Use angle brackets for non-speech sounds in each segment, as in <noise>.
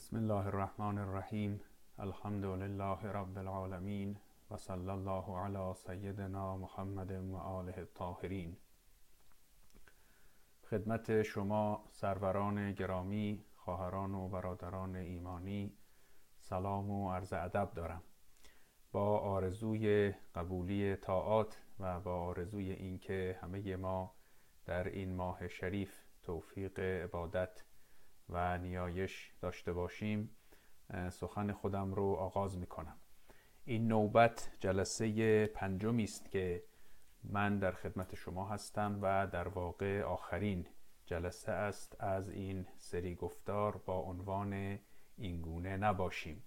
بسم الله الرحمن الرحیم. الحمد لله رب العالمین و صلی الله علی سیدنا محمد و آله الطاهرین. خدمت شما سروران گرامی خواهران و برادران ایمانی سلام و عرض ادب دارم. با آرزوی قبولی طاعات و با آرزوی اینکه همه ما در این ماه شریف توفیق عبادت و نیایش داشته باشیم سخن خودم رو آغاز می کنم این نوبت جلسه پنجمی است که من در خدمت شما هستم و در واقع آخرین جلسه است از این سری گفتار با عنوان اینگونه نباشیم.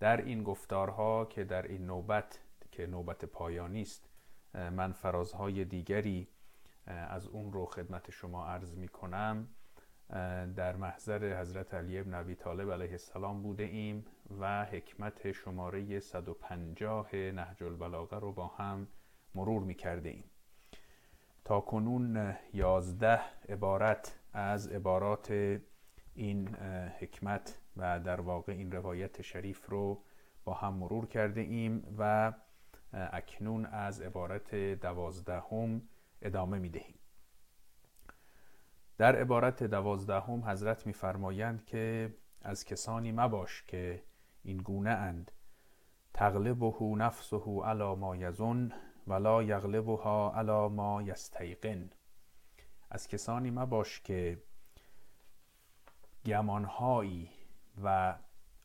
در این گفتارها که در این نوبت که نوبت پایانی است من فرازهای دیگری از اون رو خدمت شما عرض می کنم در محضر حضرت علی ابن ابی طالب علیه السلام بوده ایم و حکمت شماره 150 نهج البلاغه رو با هم مرور می کرده ایم. تا کنون یازده عبارت از عبارات این حکمت و در واقع این روایت شریف رو با هم مرور کرده ایم و اکنون از عبارت دوازدهم ادامه می دهیم در عبارت دوازدهم حضرت میفرمایند که از کسانی مباش که این گونه اند. تغلبه نفسه علی ما یزن ولا یغلبها علی ما یستیقن. از کسانی مباش که گمانهایی و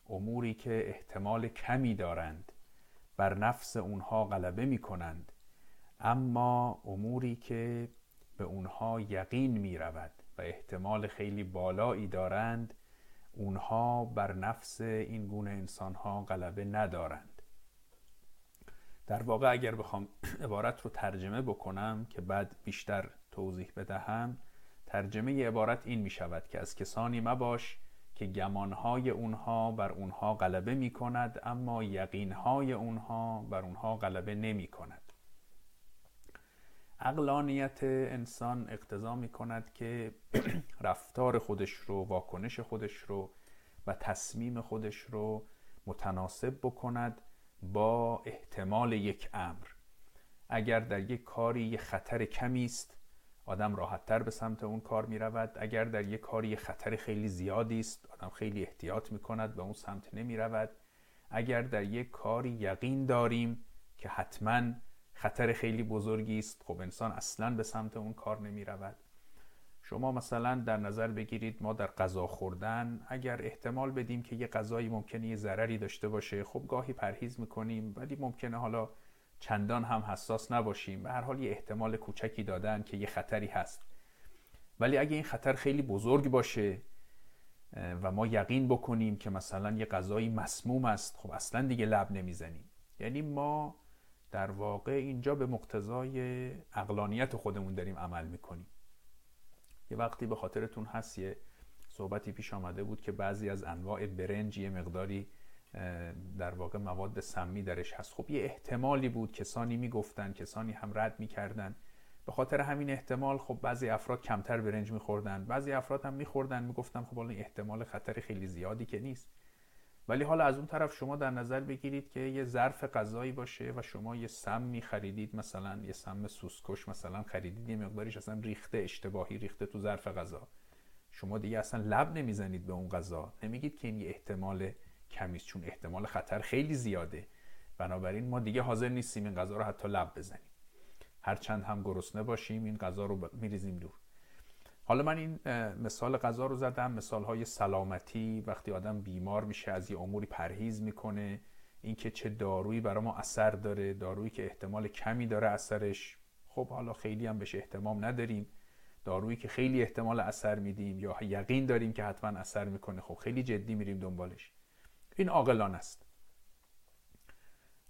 اموری که احتمال کمی دارند بر نفس اونها غلبه می کنند اما اموری که به اونها یقین می رود و احتمال خیلی بالایی دارند اونها بر نفس این گونه انسانها غلبه ندارند. در واقع اگر بخوام <clears throat> عبارت رو ترجمه بکنم که بعد بیشتر توضیح بدهم ترجمه عبارت این می شود که از کسانی مباش که گمانهای اونها بر اونها غلبه می کند اما یقینهای اونها بر اونها غلبه نمی کند اقلانیت انسان اقتضا می کند که <clears throat> رفتار خودش رو واکنش خودش رو و تصمیم خودش رو متناسب بکند با احتمال یک امر. اگر در یک کاری یه خطر کمی است آدم راحتتر به سمت اون کار می رود اگر در یک کاری خطر خیلی زیادی است آدم خیلی احتیاط می کند به اون سمت نمی رود اگر در یک کاری یقین داریم که حتما خطر خیلی بزرگی است. خب انسان اصلا به سمت اون کار نمی رود شما مثلا در نظر بگیرید ما در غذا خوردن اگر احتمال بدیم که یه غذایی ممکنه یه ضرری داشته باشه خب گاهی پرهیز می‌کنیم ولی ممکنه حالا چندان هم حساس نباشیم. به هر حال یه احتمال کوچکی دادن که یه خطری هست. ولی اگه این خطر خیلی بزرگ باشه و ما یقین بکنیم که مثلا یه غذایی مسموم است خب اصلا دیگه لب نمی‌زنیم. یعنی ما در واقع اینجا به مقتضای اقلانیت خودمون داریم عمل می‌کنیم. یه وقتی به خاطرتون هست یه صحبتی پیش آمده بود که بعضی از انواع برنج یه مقداری در واقع مواد سمی درش هست. خب یه احتمالی بود کسانی می‌گفتن کسانی هم رد می‌کردن. به خاطر همین احتمال خب بعضی افراد کمتر برنج میخوردن بعضی افراد هم میخوردن. می‌گفتن خب حالا احتمال خطر خیلی زیادی که نیست. ولی حالا از اون طرف شما در نظر بگیرید که یه ظرف غذایی باشه و شما یه سم خریدید مثلا یه سم سوسکش مثلا خریدید یه مقداریش اصلا ریخته اشتباهی ریخته تو ظرف غذا. شما دیگه اصلا لب نمی‌زنید به اون غذا. نمیگید که این یه احتمال کمیست چون احتمال خطر خیلی زیاده. بنابراین ما دیگه حاضر نیستیم این غذا رو حتی لب بزنیم. هرچند هم گرسنه باشیم این غذا رو میریزیم دور. حالا من این مثال غذا رو زدم مثال های سلامتی وقتی آدم بیمار میشه از یه اموری پرهیز می‌کنه اینکه چه دارویی برای ما اثر داره دارویی که احتمال کمی داره اثرش. خب حالا خیلی هم بهش احتمام نداریم. دارویی که خیلی احتمال اثر میدیم یا یقین داریم که حتما اثر می‌کنه خب خیلی جدی میریم دنبالش. این عاقلان است.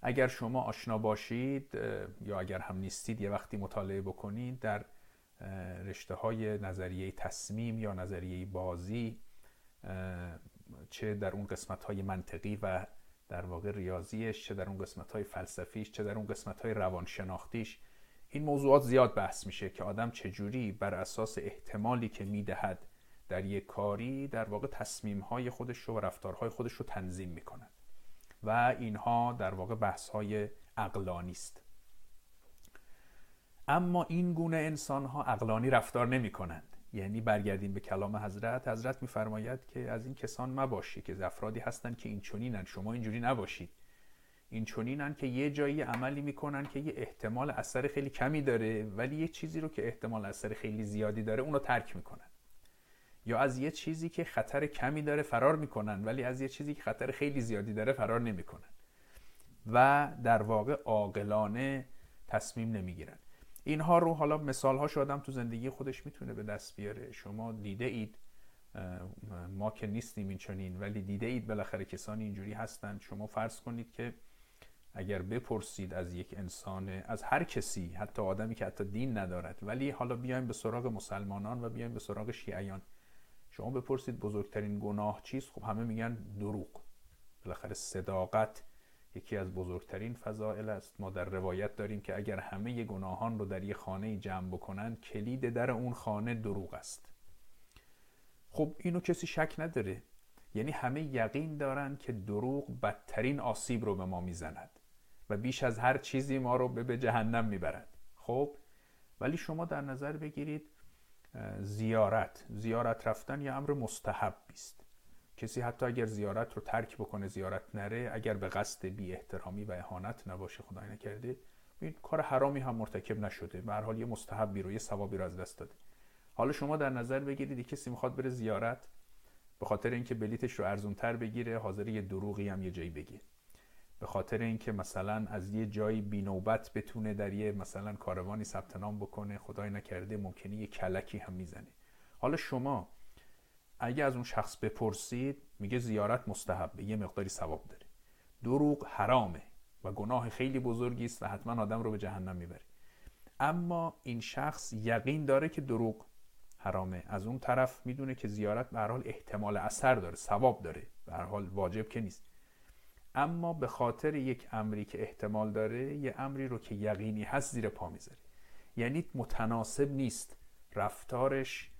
اگر شما آشنا باشید یا اگر هم نیستید یه وقتی مطالعه بکنید در رشته های نظریه تصمیم یا نظریه بازی چه در اون قسمت های منطقی و در واقع ریاضیش چه در اون قسمت های فلسفیش چه در اون قسمت های روانشناختیش. این موضوعات زیاد بحث میشه که آدم چجوری بر اساس احتمالی که می‌دهد در یک کاری در واقع تصمیم های خودش و رفتارهای خودش رو تنظیم می‌کنن و اینها در واقع بحث های اقلانی است. اما این گونه انسان ها اقلانی رفتار نمی کنند یعنی برگردیم به کلام حضرت حضرت میفرماید که از این کسان مباشی که افرادی هستند که این چنینن شما اینجوری نباشید. این چنینن که یه جایی عملی می‌کنن که یه احتمال اثر خیلی کمی داره ولی یه چیزی رو که احتمال اثر خیلی زیادی داره اونو ترک می‌کنن. یا از یه چیزی که خطر کمی داره فرار می‌کنن ولی از یه چیزی که خطر خیلی زیادی داره فرار نمی‌کنن. و در واقع عاقلانه تصمیم نمی‌گیرن. اینها رو حالا مثال ها آدم تو زندگی خودش می‌تونه به دست بیاره. شما دیده اید ما که نیستیم این چنین ولی دیده اید بالاخره کسانی اینجوری هستند. شما فرض کنید که اگر بپرسید از یک انسان از هر کسی حتی آدمی که حتی دین ندارد ولی حالا بیایم به سراغ مسلمانان و بیایم به سراغ شیعیان. شما بپرسید بزرگترین گناه چیست؟ خب همه میگن دروغ. بالاخره صداقت یکی از بزرگترین فضائل است. ما در روایت داریم که اگر همه گناهان رو در یک خانه جمع بکنن کلید در اون خانه دروغ است. خب اینو کسی شک نداره. یعنی همه یقین دارن که دروغ بدترین آسیب رو به ما می‌زند و بیش از هر چیزی ما رو به جهنم می‌برد. خب ولی شما در نظر بگیرید زیارت. زیارت رفتن یه امر مستحب است. کسی حتی اگر زیارت رو ترک بکنه زیارت نره اگر به قصد بی احترامی و اهانت نباشه خدای نکرده این کار حرامی هم مرتکب نشده. به هر حال یه مستحبی رو یه ثوابی رو از دست داده. حالا شما در نظر بگیرید کسی می‌خواد بره زیارت به خاطر اینکه بلیتش رو ارزونتر بگیره حاضر یه دروغی هم یه جایی بگه. به خاطر اینکه مثلا از یه جایی بینوبت بتونه در یه مثلا کاروانی ثبت نام بکنه خدای نکرده ممکنه یه کلکی هم می‌زنه. حالا شما اگه از اون شخص بپرسید میگه زیارت مستحبه یه مقداری ثواب داره. دروغ حرامه و گناه خیلی بزرگی است و حتما آدم رو به جهنم می‌بره. اما این شخص یقین داره که دروغ حرامه. از اون طرف می‌دونه که زیارت به حال احتمال اثر داره ثواب داره. به حال واجب که نیست. اما به خاطر یک امری که احتمال داره یه امری رو که یقینی هست زیر پا می‌ذاره. یعنی متناسب نیست. رفتارش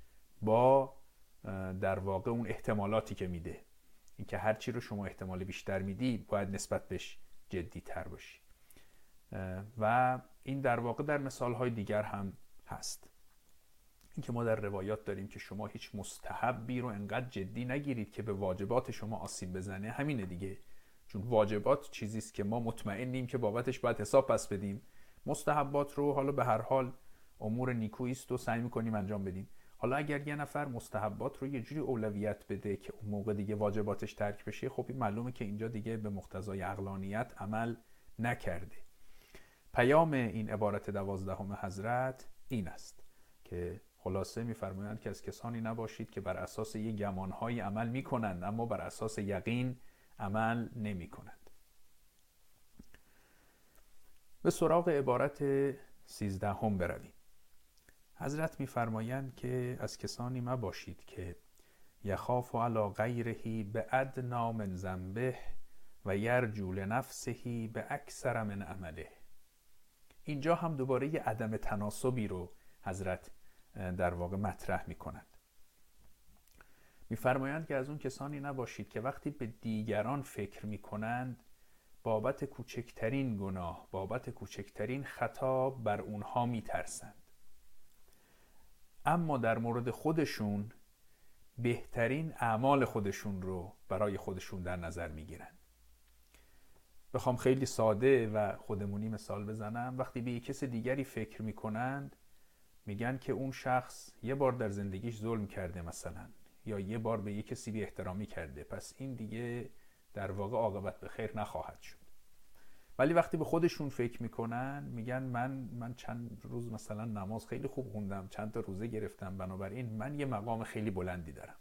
با در واقع اون احتمالاتی که میده. اینکه هر چی رو شما احتمال بیشتر میدی باید نسبت بهش جدی تر باشی و این در واقع در مثال های دیگر هم هست. اینکه ما در روایات داریم که شما هیچ مستحبی رو انقدر جدی نگیرید که به واجبات شما آسیب بزنه. همینه دیگه. چون واجبات چیزی است که ما مطمئنیم که بابتش باید حساب پس بدیم. مستحبات رو حالا به هر حال امور نیکویی است و سعی می‌کنیم انجام بدیم. حالا اگر یه نفر مستحبات رو یه جوری اولویت بده که اون موقع دیگه واجباتش ترک بشه خب این معلومه که اینجا دیگه به مقتضای اقلانیت عمل نکرده. پیام این عبارت دوازدهم حضرت این است که خلاصه میفرمایند که از کسانی نباشید که بر اساس یه گمانهایی عمل می‌کنند اما بر اساس یقین عمل نمی کنند به سراغ عبارت سیزدهم برویم. حضرت میفرمایند که از کسانی مباشید که یخاف علی غیرهی به ادنا من ذنبه و یرجو لنفسهی به اکثر من عمله. اینجا هم دوباره یه عدم تناسبی رو حضرت در واقع مطرح می کند میفرمایند که از اون کسانی نباشید که وقتی به دیگران فکر می کنند بابت کوچکترین گناه بابت کوچکترین خطا بر اونها میترسند. اما در مورد خودشون بهترین اعمال خودشون رو برای خودشون در نظر می‌گیرن. بخوام خیلی ساده و خودمونی مثال بزنم. وقتی به کس دیگری فکر می‌کنند میگن که اون شخص یه بار در زندگیش ظلم کرده مثلا یا یه بار به یک کسی بی احترامی کرده. پس این دیگه در واقع عاقبت به خیر نخواهد شد. ولی وقتی به خودشون فکر می‌کنن میگن من من چند روز مثلا نماز خیلی خوب خوندم چند تا روزه گرفتم بنابراین من یه مقام خیلی بلندی دارم.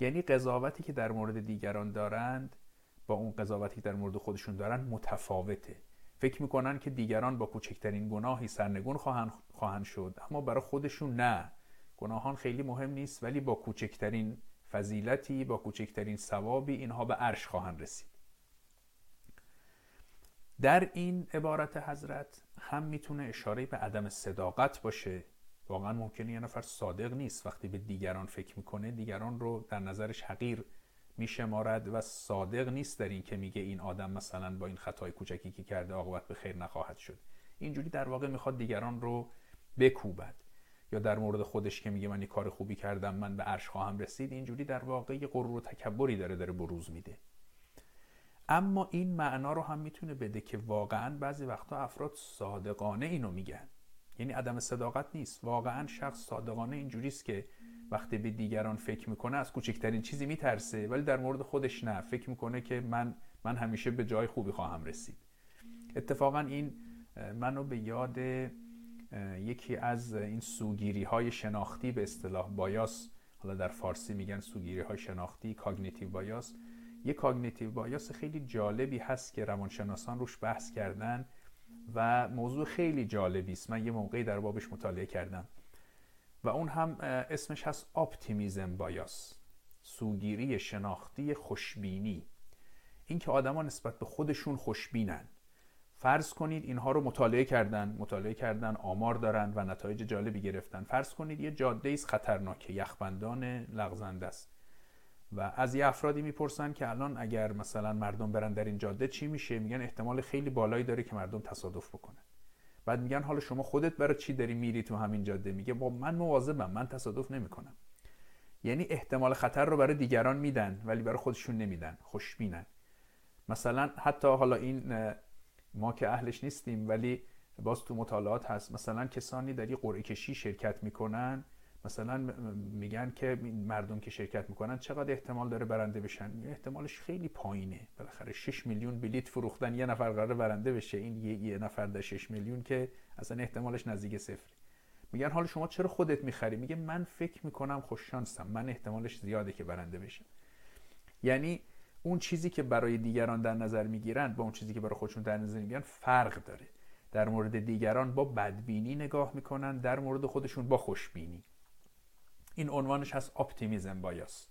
یعنی قضاوتی که در مورد دیگران دارند با اون قضاوتی که در مورد خودشون دارن متفاوته. فکر می‌کنن که دیگران با کوچکترین گناهی سرنگون خواهند, خواهند شد اما برای خودشون نه. گناهان خیلی مهم نیست ولی با کوچکترین فضیلتی با کوچکترین ثوابی اینها به عرش خواهند رسید. در این عبارت حضرت هم می‌تونه اشاره به عدم صداقت باشه. واقعا ممکنه یه نفر صادق نیست. وقتی به دیگران فکر می‌کنه دیگران رو در نظرش حقیر میشمارد و صادق نیست در این که میگه این آدم مثلا با این خطای کوچکی که کرده عاقبت به خیر نخواهد شد. اینجوری در واقع می‌خواد دیگران رو بکوبد. یا در مورد خودش که میگه من یه کار خوبی کردم من به عرش خواهم رسید اینجوری در واقع یه غرور و تکبری داره داره بروز میده. اما این معنا رو هم می‌تونه بده که واقعا بعضی وقتا افراد صادقانه اینو میگن. یعنی عدم صداقت نیست. واقعا شخص صادقانه اینجوریست که وقتی به دیگران فکر می‌کنه از کوچکترین چیزی میترسه ولی در مورد خودش نه. فکر می‌کنه که من من همیشه به جای خوبی خواهم رسید. اتفاقا این منو به یاد یکی از این سوگیری های شناختی به اصطلاح bias حالا در فارسی میگن سوگیری های شناختی cognitive bias. یه cognitive bias خیلی جالبی هست که روانشناسان روش بحث کردن و موضوع خیلی جالبی است. من یه موقعی در بابش مطالعه کردم. و اون هم اسمش هست optimism bias سوگیری شناختی خوشبینی. اینکه آدما نسبت به خودشون خوشبینن. فرض کنید اینها رو مطالعه کردن مطالعه کردن آمار دارن و نتایج جالبی گرفتن. فرض کنید یه جاده است خطرناکه یخبندان لغزنده است. و از یه افرادی می‌پرسن که الان اگر مثلا مردم برن در این جاده چی میشه؟ میگن احتمال خیلی بالایی داره که مردم تصادف بکنن. بعد میگن حالا شما خودت برای چی داری میری تو همین جاده؟ میگه با من مواظبم من تصادف نمی‌کنم. یعنی احتمال خطر رو برای دیگران میدن ولی برای خودشون نمیدن خوشبینن. مثلا حتی حالا این ما که اهلش نیستیم ولی باز تو مطالعات هست مثلا کسانی در یه قرعه کشی شرکت می‌کنن مثلا میگن که مردم که شرکت می‌کنن چقدر احتمال داره برنده بشن؟ احتمالش خیلی پایینه. بالاخره 6 میلیون بلیت فروختن یه نفر قرار برنده بشه. این یه, یه نفر در 6 میلیون که اصلا احتمالش نزدیک صفر میگن حالا شما چرا خودت می‌خری؟ میگه من فکر می‌کنم خوششانسم من احتمالش زیاده که برنده بشه یعنی اون چیزی که برای دیگران در نظر می‌گیرن با اون چیزی که برای خودشون در نظر می‌گیرن فرق داره. در مورد دیگران با بدبینی نگاه می‌کنن در مورد خودشون با خوشبینی. این عنوانش هست اپتیمیزم بایاس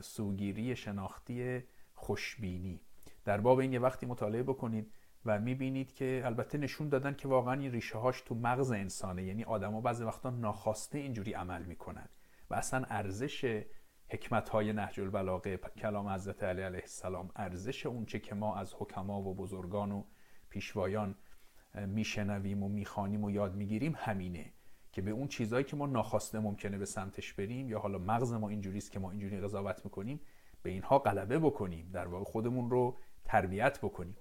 سوگیری شناختی خوشبینی. در باب این یه وقتی مطالعه بکنید و می‌بینید که البته نشون دادن که واقعا این ریشه هاش تو مغز انسانه یعنی آدما بعضی وقتا ناخواسته اینجوری عمل می‌کنن و اصلا ارزش حکمت های نهج البلاغه کلام حضرت علی علیه السلام ارزش اونچه که ما از حکما و بزرگان و پیشوایان میشنویم و می‌خوانیم و یاد می‌گیریم همینه. که به اون چیزهایی که ما ناخواسته ممکنه به سمتش بریم یا حالا مغز ما اینجوریست که ما اینجوری قضاوت می‌کنیم به اینها غلبه بکنیم در واقع خودمون رو تربیت بکنیم.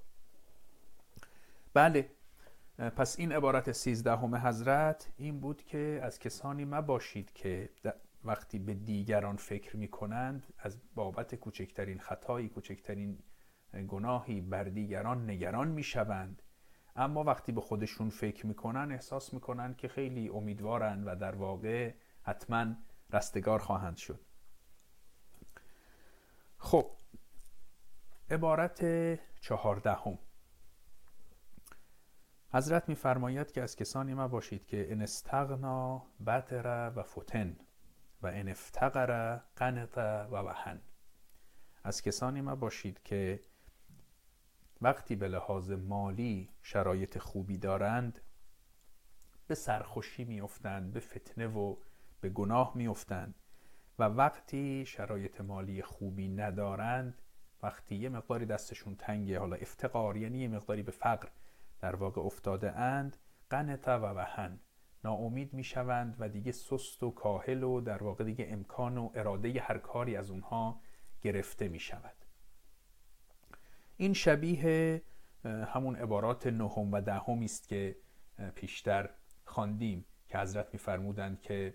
بله پس این عبارت سیزدهم حضرت این بود که از کسانی مباشید که وقتی به دیگران فکر می کنند از بابت کوچکترین خطایی کوچکترین گناهی بر دیگران نگران می شوند اما وقتی به خودشون فکر می‌کنن احساس می‌کنن که خیلی امیدوارن و در واقع حتما رستگار خواهند شد. خب عبارت چهاردهم. حضرت میفرماید که از کسانی ما باشید که ان استغنا بطر و فتن و ان افتقر قنط و وهن از کسانی ما باشید که وقتی به لحاظ مالی شرایط خوبی دارند به سرخوشی میافتند به فتنه و به گناه میافتند. و وقتی شرایط مالی خوبی ندارند وقتی یه مقداری دستشون تنگه حالا افتقار یعنی یه مقداری به فقر در واقع افتاده اند قنط و وهن ناامید می‌شوند و دیگه سست و کاهل و در واقع دیگه امکان و اراده هر کاری از اونها گرفته می شود این شبیه همون عبارات نهم و دهمی است که پیشتر خواندیم که حضرت میفرمودند که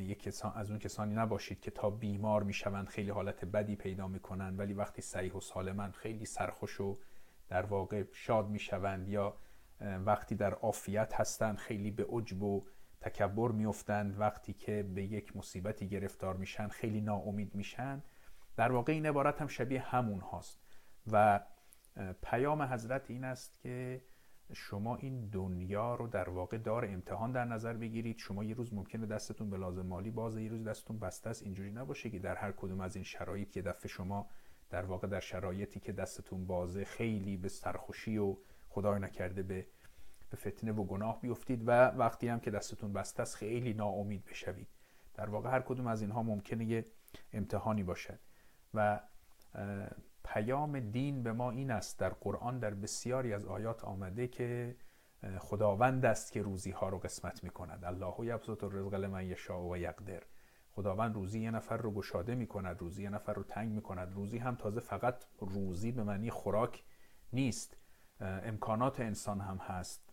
یک کسان از اون کسانی نباشید که تا بیمار می‌شوند خیلی حالت بدی پیدا می‌کنند ولی وقتی صحیح و سالمند خیلی سرخوش و در واقع شاد می‌شوند یا وقتی در عافیت هستند خیلی به عجب و تکبر میافتند وقتی که به یک مصیبتی گرفتار میشن خیلی ناامید میشن در واقع این عبارت هم شبیه همون هاست. و پیام حضرت این است که شما این دنیا رو در واقع دار امتحان در نظر بگیرید. شما یه روز ممکنه دستتون به لازم مالی بازه یه روز دستتون بسته است. اینجوری نباشه که در هر کدوم از این شرایط که دفعه شما در واقع در شرایطی که دستتون بازه خیلی به سرخوشی و خدای نکرده به به فتنه و گناه بیفتید و وقتی هم که دستتون بسته است خیلی ناامید بشوید. در واقع هر کدوم از اینها ممکنه یه امتحانی باشد. و پیام دین به ما این است در قرآن در بسیاری از آیات آمده که خداوند است که روزی ها رو قسمت می کند الله یبسط الرزق لمن یشاء و یقدر. خداوند روزی یه نفر رو گشاده می کند روزی یه نفر رو تنگ می کند روزی هم تازه فقط روزی به معنی خوراک نیست. امکانات انسان هم هست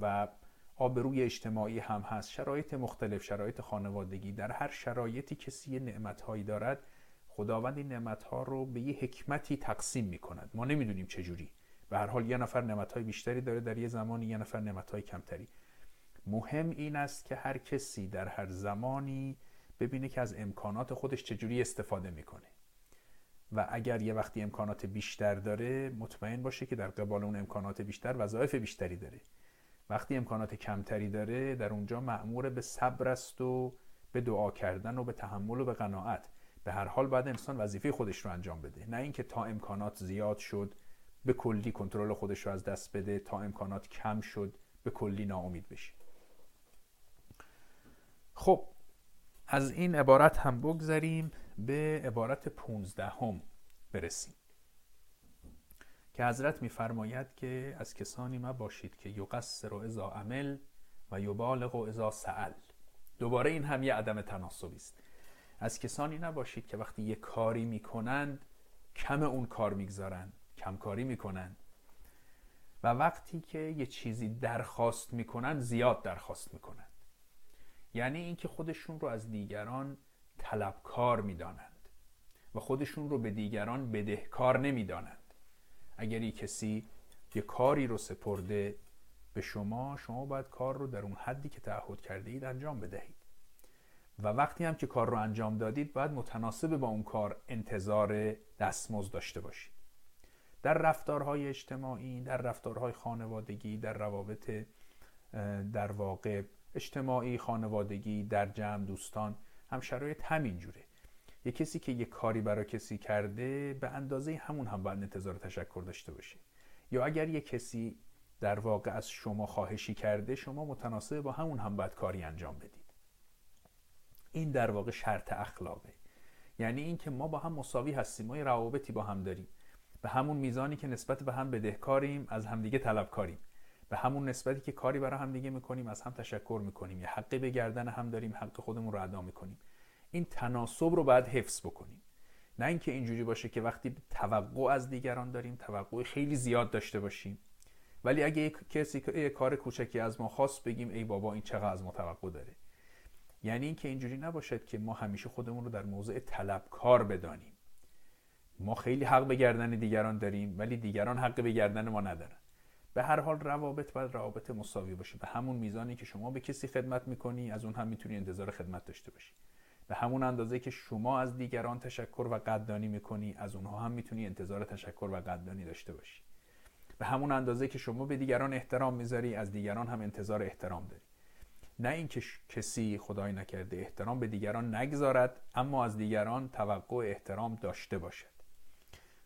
و آبروی اجتماعی هم هست. شرایط مختلف شرایط خانوادگی در هر شرایطی کسی نعمت هایی دارد خداوند این نعمت ها رو به یه حکمتی تقسیم می کند ما نمی‌دونیم چجوری به هر حال یه نفر نعمت های بیشتری داره در یه زمانی یه نفر نعمت های کمتری. مهم این است که هر کسی در هر زمانی ببینه که از امکانات خودش چجوری استفاده می‌کنه. و اگر یه وقتی امکانات بیشتر داره مطمئن باشه که در قبال اون امکانات بیشتر وظایف بیشتری داره. وقتی امکانات کمتری داره در اونجا معمور به صبر است و به دعا کردن و به تحمل و به قناعت. به هر حال باید انسان وظیفه خودش رو انجام بده. نه اینکه تا امکانات زیاد شد به کلی کنترل خودش رو از دست بده تا امکانات کم شد به کلی ناامید بشه. خب از این عبارت هم بگذریم به عبارت پونزدهم برسیم. که حضرت میفرماید که از کسانی ما باشید که یقصر و ازا عمل و یبالغ و ازا سعل دوباره این هم یه عدم تناسبی است. از کسانی نباشید که وقتی یه کاری می‌کنند کم اون کار می‌گذارند کمکاری می‌کنند. و وقتی که یه چیزی درخواست می‌کنند زیاد درخواست می‌کنند. یعنی اینکه خودشون رو از دیگران طلبکار می‌دانند و خودشون رو به دیگران بدهکار نمی‌دانند. اگر کسی یه کاری رو سپرده به شما شما باید کار رو در اون حدی که تعهد کرده اید انجام بدهید. و وقتی هم که کار رو انجام دادید باید متناسب با اون کار انتظار دستمزد داشته باشید. در رفتارهای اجتماعی در رفتارهای خانوادگی در روابط در واقع اجتماعی خانوادگی در جمع دوستان هم شرایط همین جوره. یه کسی که یه کاری برای کسی کرده به اندازه همون هم باید انتظار تشکر داشته باشه. یا اگر یه کسی در واقع از شما خواهشی کرده شما متناسب با همون هم باید کاری انجام بدید. این در واقع شرط اخلاقه. یعنی اینکه ما با هم مساوی هستیم ما یه روابطی با هم داریم. به همون میزانی که نسبت به هم بدهکاریم از همدیگه طلبکاریم. به همون نسبتی که کاری برای همدیگه می‌کنیم از هم تشکر می‌کنیم. یه حقی به گردن هم داریم حق خودمون رو ادا می‌کنیم. این تناسب رو باید حفظ بکنیم. نه اینکه اینجوری باشه که وقتی توقع از دیگران داریم توقع خیلی زیاد داشته باشیم. ولی اگه یک کسی یه کار کوچکی از ما خواست بگیم ای بابا این چقدر از ما توقع داره؟ یعنی اینکه اینجوری نباشد که ما همیشه خودمون رو در موضع طلبکار بدانیم. ما خیلی حق به گردن دیگران داریم ولی دیگران حق به گردن ما ندارن. به هر حال روابط باید روابط مساوی باشه. به همون میزانی که شما به کسی خدمت می‌کنی از اون هم می‌تونی انتظار خدمت داشته باشی. به همون اندازه که شما از دیگران تشکر و قدردانی می‌کنی از اونها هم می‌تونی انتظار تشکر و قدردانی داشته باشی. به همون اندازه که شما به دیگران احترام می‌ذاری از دیگران هم انتظار احترام داری. نه اینکه کسی خدای نکرده احترام به دیگران نگذارد اما از دیگران توقع احترام داشته باشد.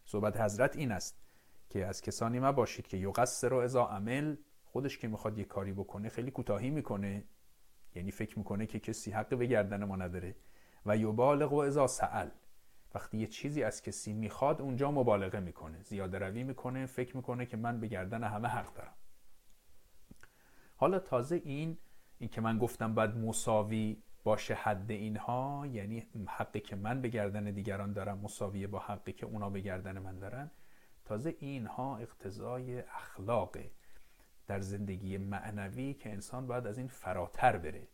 صحبت حضرت این است که از کسانی ما باشید که یقصر رو ازا عمل خودش که می‌خواد یه کاری بکنه خیلی کوتاهی می‌کنه. یعنی فکر می‌کنه که کسی حق به گردن ما نداره. و یبالغ و ازا سعل وقتی یه چیزی از کسی می‌خواد اونجا مبالغه می‌کنه. زیاده روی می‌کنه فکر می‌کنه که من به گردن همه حق دارم. حالا تازه این این که من گفتم باید مساوی باشه حد اینها یعنی حقی که من به گردن دیگران دارم مساویه با حقی که اونا به گردن من دارن. تازه اینها اقتضای اخلاقه در زندگی معنوی که انسان باید از این فراتر بره.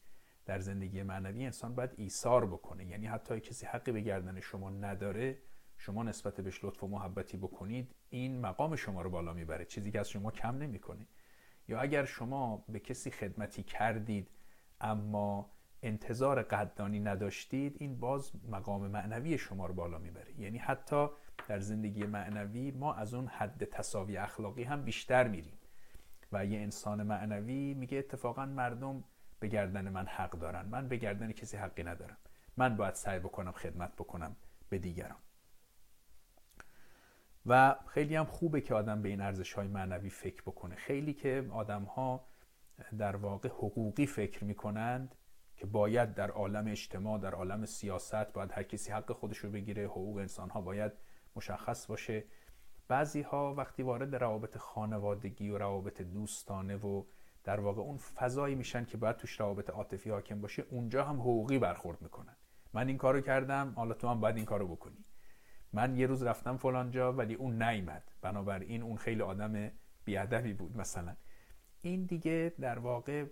در زندگی معنوی انسان باید ایثار بکنه. یعنی حتی کسی حقی به گردن شما نداره شما نسبت بهش لطف و محبتی بکنید این مقام شما رو بالا می‌بره. چیزی که از شما کم نمی‌کنه. یا اگر شما به کسی خدمتی کردید اما انتظار قدردانی نداشتید این باز مقام معنوی شما رو بالا می‌بره. یعنی حتی در زندگی معنوی ما از اون حد تصاوی اخلاقی هم بیشتر میریم. و یه انسان معنوی میگه اتفاقا مردم به گردن من حق دارن. من به گردن کسی حقی ندارم. من باید سعی بکنم خدمت بکنم به دیگران. و خیلی هم خوبه که آدم به این ارزش های معنوی فکر بکنه. خیلی که آدم ها در واقع حقوقی فکر می‌کنند که باید در عالم اجتماع در عالم سیاست باید هر کسی حق خودش رو بگیره حقوق انسان ها باید مشخص باشه. بعضی ها وقتی وارد روابط خانوادگی و روابط دوستانه و در واقع اون فضایی میشن که باید توش روابط عاطفی حاکم باشه اونجا هم حقوقی برخورد می‌کنن. من این کارو کردم حالا تو هم باید این کارو بکنی. من یه روز رفتم فلان جا ولی اون نیامد بنابراین اون خیلی آدم بیادبی بود مثلا. این دیگه در واقع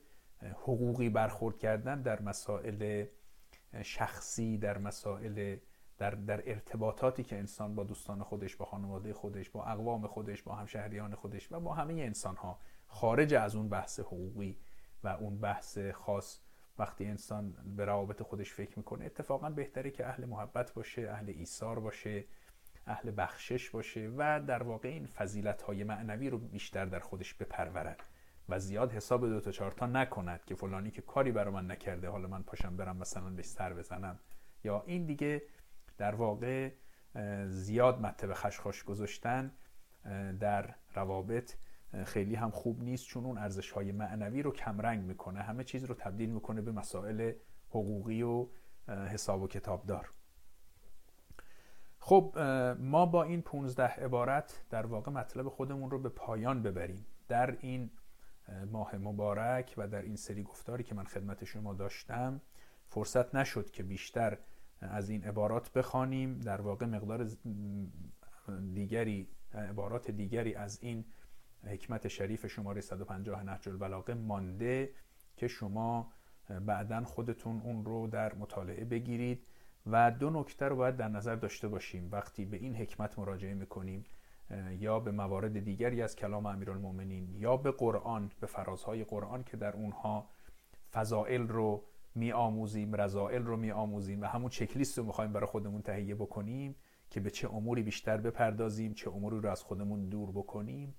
حقوقی برخورد کردن در مسائل شخصی در مسائل در, در ارتباطاتی که انسان با دوستان خودش با خانواده خودش با اقوام خودش با همشهریان خودش و با همه انسان ها خارج از اون بحث حقوقی و اون بحث خاص وقتی انسان به روابط خودش فکر می‌کنه اتفاقا بهتره که اهل محبت باشه اهل ایثار باشه اهل بخشش باشه و در واقع این فضیلت های معنوی رو بیشتر در خودش بپرورد و زیاد حساب دو تا چهار تا نکند که فلانی که کاری برا من نکرده حالا من پاشم برم مثلا بهش سر بزنم. یا این دیگه در واقع زیاد مطب خشخاش گذاشتن در روابط خیلی هم خوب نیست چون اون ارزش های معنوی رو کمرنگ می‌کنه. همه چیز رو تبدیل می‌کنه به مسائل حقوقی و حساب و کتابدار. خب ما با این 15 عبارت در واقع مطلب خودمون رو به پایان ببریم. در این ماه مبارک و در این سری گفتاری که من خدمت شما داشتم فرصت نشد که بیشتر از این عبارات بخوانیم. در واقع مقدار دیگری عبارات دیگری از این حکمت شریف شماره 150 نهج البلاغه مانده که شما بعدا خودتون اون رو در مطالعه بگیرید و دو نکته رو باید در نظر داشته باشیم. وقتی به این حکمت مراجعه می‌کنیم یا به موارد دیگری از کلام امیرالمؤمنین یا به قرآن به فرازهای قرآن که در اونها فضائل رو می آموزیم رضائل رو می آموزیم و همون چکلیست رو می‌خوایم برای خودمون تهیه بکنیم که به چه اموری بیشتر بپردازیم چه اموری رو از خودمون دور بکنیم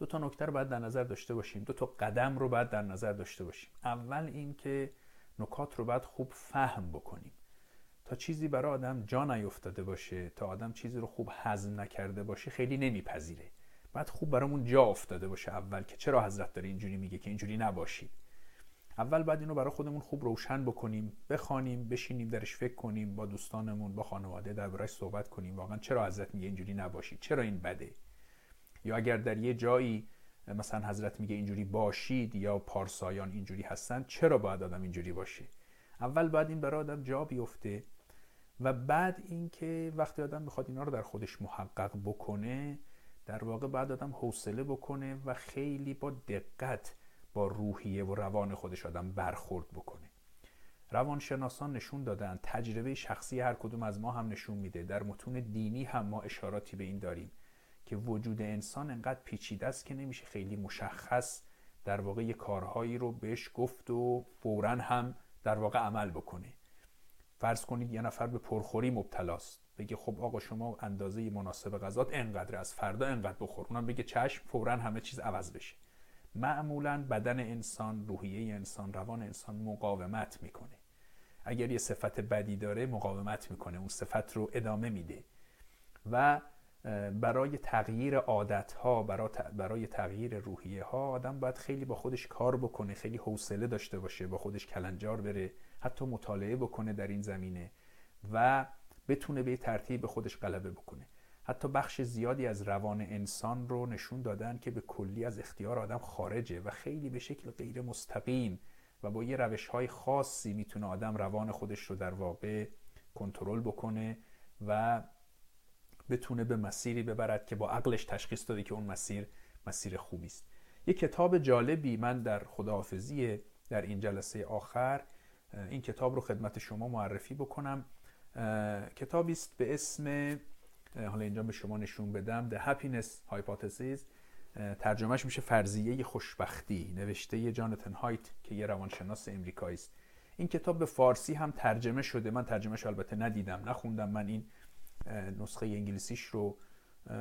دو تا نکته رو باید در نظر داشته باشیم. دو تا قدم رو باید در نظر داشته باشیم. اول این که نکات رو باید خوب فهم بکنیم. تا چیزی برای آدم جا نیفتاده باشه تا آدم چیزی رو خوب هضم نکرده باشه خیلی نمیپذیره. بعد خوب برامون جا افتاده باشه اول که چرا حضرت داره اینجوری میگه که اینجوری نباشید اول بعد اینو برای خودمون خوب روشن بکنیم بخوانیم بشینیم درش فکر کنیم با دوستانمون با خانواده دربارش صحبت کنیم. واقعا چرا حضرت میگه اینجوری نباشید چرا این بده؟ یا اگر در یه جایی مثلا حضرت میگه اینجوری باشید یا پارسایان اینجوری هستن چرا باید آدم اینجوری باشه؟ اول باید این برای آدم جا بیفته و بعد اینکه وقتی آدم می‌خواد اینا رو در خودش محقق بکنه در واقع بعد آدم حوصله بکنه و خیلی با دقت با روحیه و روان خودش آدم برخورد بکنه. روانشناسان نشون دادن تجربه شخصی هر کدوم از ما هم نشون میده. در متون دینی هم ما اشاراتی به این داریم. که وجود انسان انقدر پیچیده است که نمیشه خیلی مشخص در واقع کارهایی رو بهش گفت و فورا هم در واقع عمل بکنه. فرض کنید یه نفر به پرخوری مبتلاست بگه خب آقا شما اندازه مناسب غذات انقدر از فردا انقدر بخور. اونم بگه چشم فورا همه چیز عوض بشه. معمولا بدن انسان روحیه انسان روان انسان مقاومت می‌کنه. اگر یه صفت بدی داره مقاومت می‌کنه. اون صفت رو ادامه میده. و برای تغییر عادت ها برای تغییر روحیه ها آدم باید خیلی با خودش کار بکنه خیلی حوصله داشته باشه با خودش کلنجار بره حتی مطالعه بکنه در این زمینه و بتونه به ترتیب خودش غلبه بکنه. حتی بخش زیادی از روان انسان رو نشون دادن که به کلی از اختیار آدم خارجه و خیلی به شکل غیر مستقیم و با یه روش های خاصی می‌تونه آدم روان خودش رو در واقع کنترل بکنه و بتونه به مسیری ببرد که با عقلش تشخیص داده که اون مسیر مسیر خوبی است. یه کتاب جالبی من در خداحافظی در این جلسه آخر این کتاب رو خدمت شما معرفی بکنم. کتابی است به اسم حالا اینجا به شما نشون بدم The Happiness Hypothesis. ترجمهش میشه فرضیه خوشبختی نوشته جانتن هایت که یه روانشناس امریکایی است. این کتاب به فارسی هم ترجمه شده. من ترجمهش البته ندیدم نخوندم من این نسخه انگلیسیش رو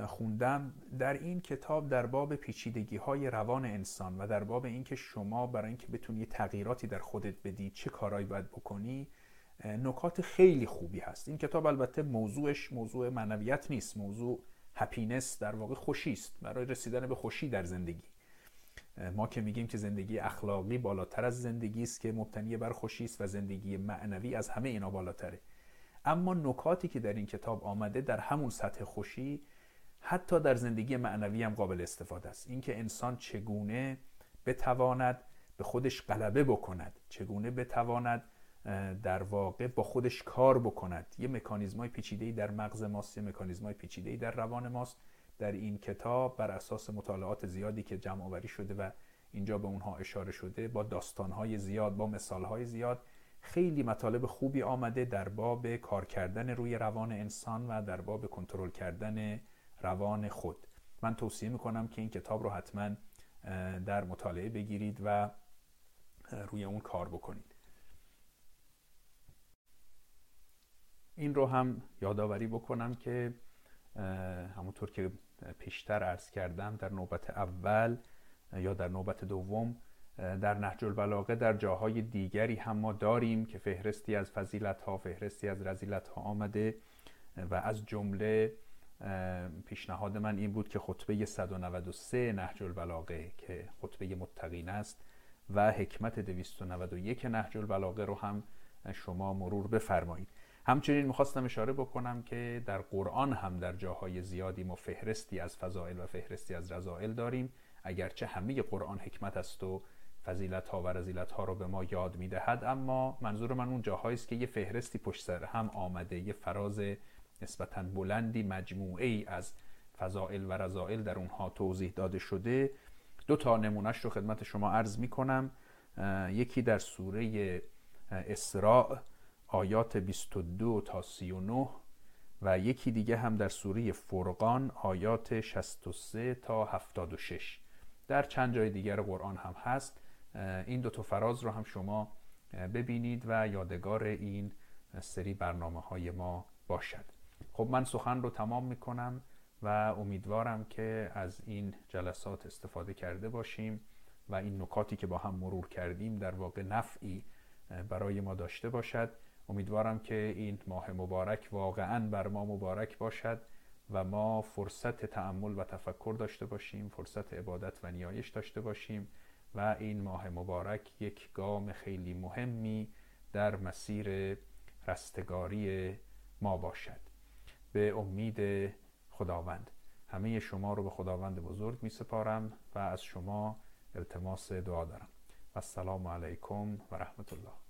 خوندم. در این کتاب در باب پیچیدگی های روان انسان و در باب اینکه شما برای اینکه بتونی تغییراتی در خودت بدی چه کارهایی باید بکنی نکات خیلی خوبی هست. این کتاب البته موضوعش موضوع معنویت نیست موضوع هپینس در واقع خوشی است برای رسیدن به خوشی در زندگی. ما که میگیم که زندگی اخلاقی بالاتر از زندگی است که مبتنی بر خوشی است و زندگی معنوی از همه اینا بالاتره. اما نکاتی که در این کتاب آمده در همون سطح خوشی حتی در زندگی معنوی هم قابل استفاده است. اینکه انسان چگونه بتواند به خودش غلبه بکند چگونه بتواند در واقع با خودش کار بکند. یه مکانیزمای پیچیده‌ای در مغز ماست یه مکانیزمای پیچیده‌ای در روان ماست. در این کتاب بر اساس مطالعات زیادی که جمع آوری شده و اینجا به اونها اشاره شده با داستانهای زیاد با مثالهای زیاد خیلی مطالب خوبی آمده در باب کار کردن روی روان انسان و در باب کنترل کردن روان خود. من توصیه می‌کنم که این کتاب رو حتما در مطالعه بگیرید و روی اون کار بکنید. این رو هم یادآوری بکنم که همونطور که پیشتر عرض کردم در نوبت اول یا در نوبت دوم در نهج البلاغه در جاهای دیگری هم ما داریم که فهرستی از فضیلت ها فهرستی از رزیلت ها آمده و از جمله پیشنهاد من این بود که خطبه 193 نهج البلاغه که خطبه متقین است و حکمت 291 نهج البلاغه رو هم شما مرور بفرمایید. همچنین می‌خواستم اشاره بکنم که در قرآن هم در جاهای زیادی ما فهرستی از فضائل و فهرستی از رضائل داریم. اگرچه همه قرآن حکمت است و فضیلت ها و رزیلت ها رو به ما یاد می‌دهد. اما منظور من اون جاهایی است که یه فهرستی پشت سر هم آمده یه فراز نسبتا بلندی مجموعه ای از فضائل و رضائل در اونها توضیح داده شده. دو تا نمونهش رو خدمت شما عرض می کنم یکی در سوره اسراء آیات 22 تا 39 و یکی دیگه هم در سوره فرقان آیات 63 تا 76 در چند جای دیگر قرآن هم هست. این دو تا فراز رو هم شما ببینید و یادگار این سری برنامه های ما باشد. خب من سخن رو تمام می‌کنم و امیدوارم که از این جلسات استفاده کرده باشیم و این نکاتی که با هم مرور کردیم در واقع نفعی برای ما داشته باشد. امیدوارم که این ماه مبارک واقعا بر ما مبارک باشد و ما فرصت تعمل و تفکر داشته باشیم فرصت عبادت و نیایش داشته باشیم و این ماه مبارک یک گام خیلی مهمی در مسیر رستگاری ما باشد. به امید خداوند. همه شما رو به خداوند بزرگ می سپارم و از شما التماس دعا دارم. السلام علیکم و رحمت الله.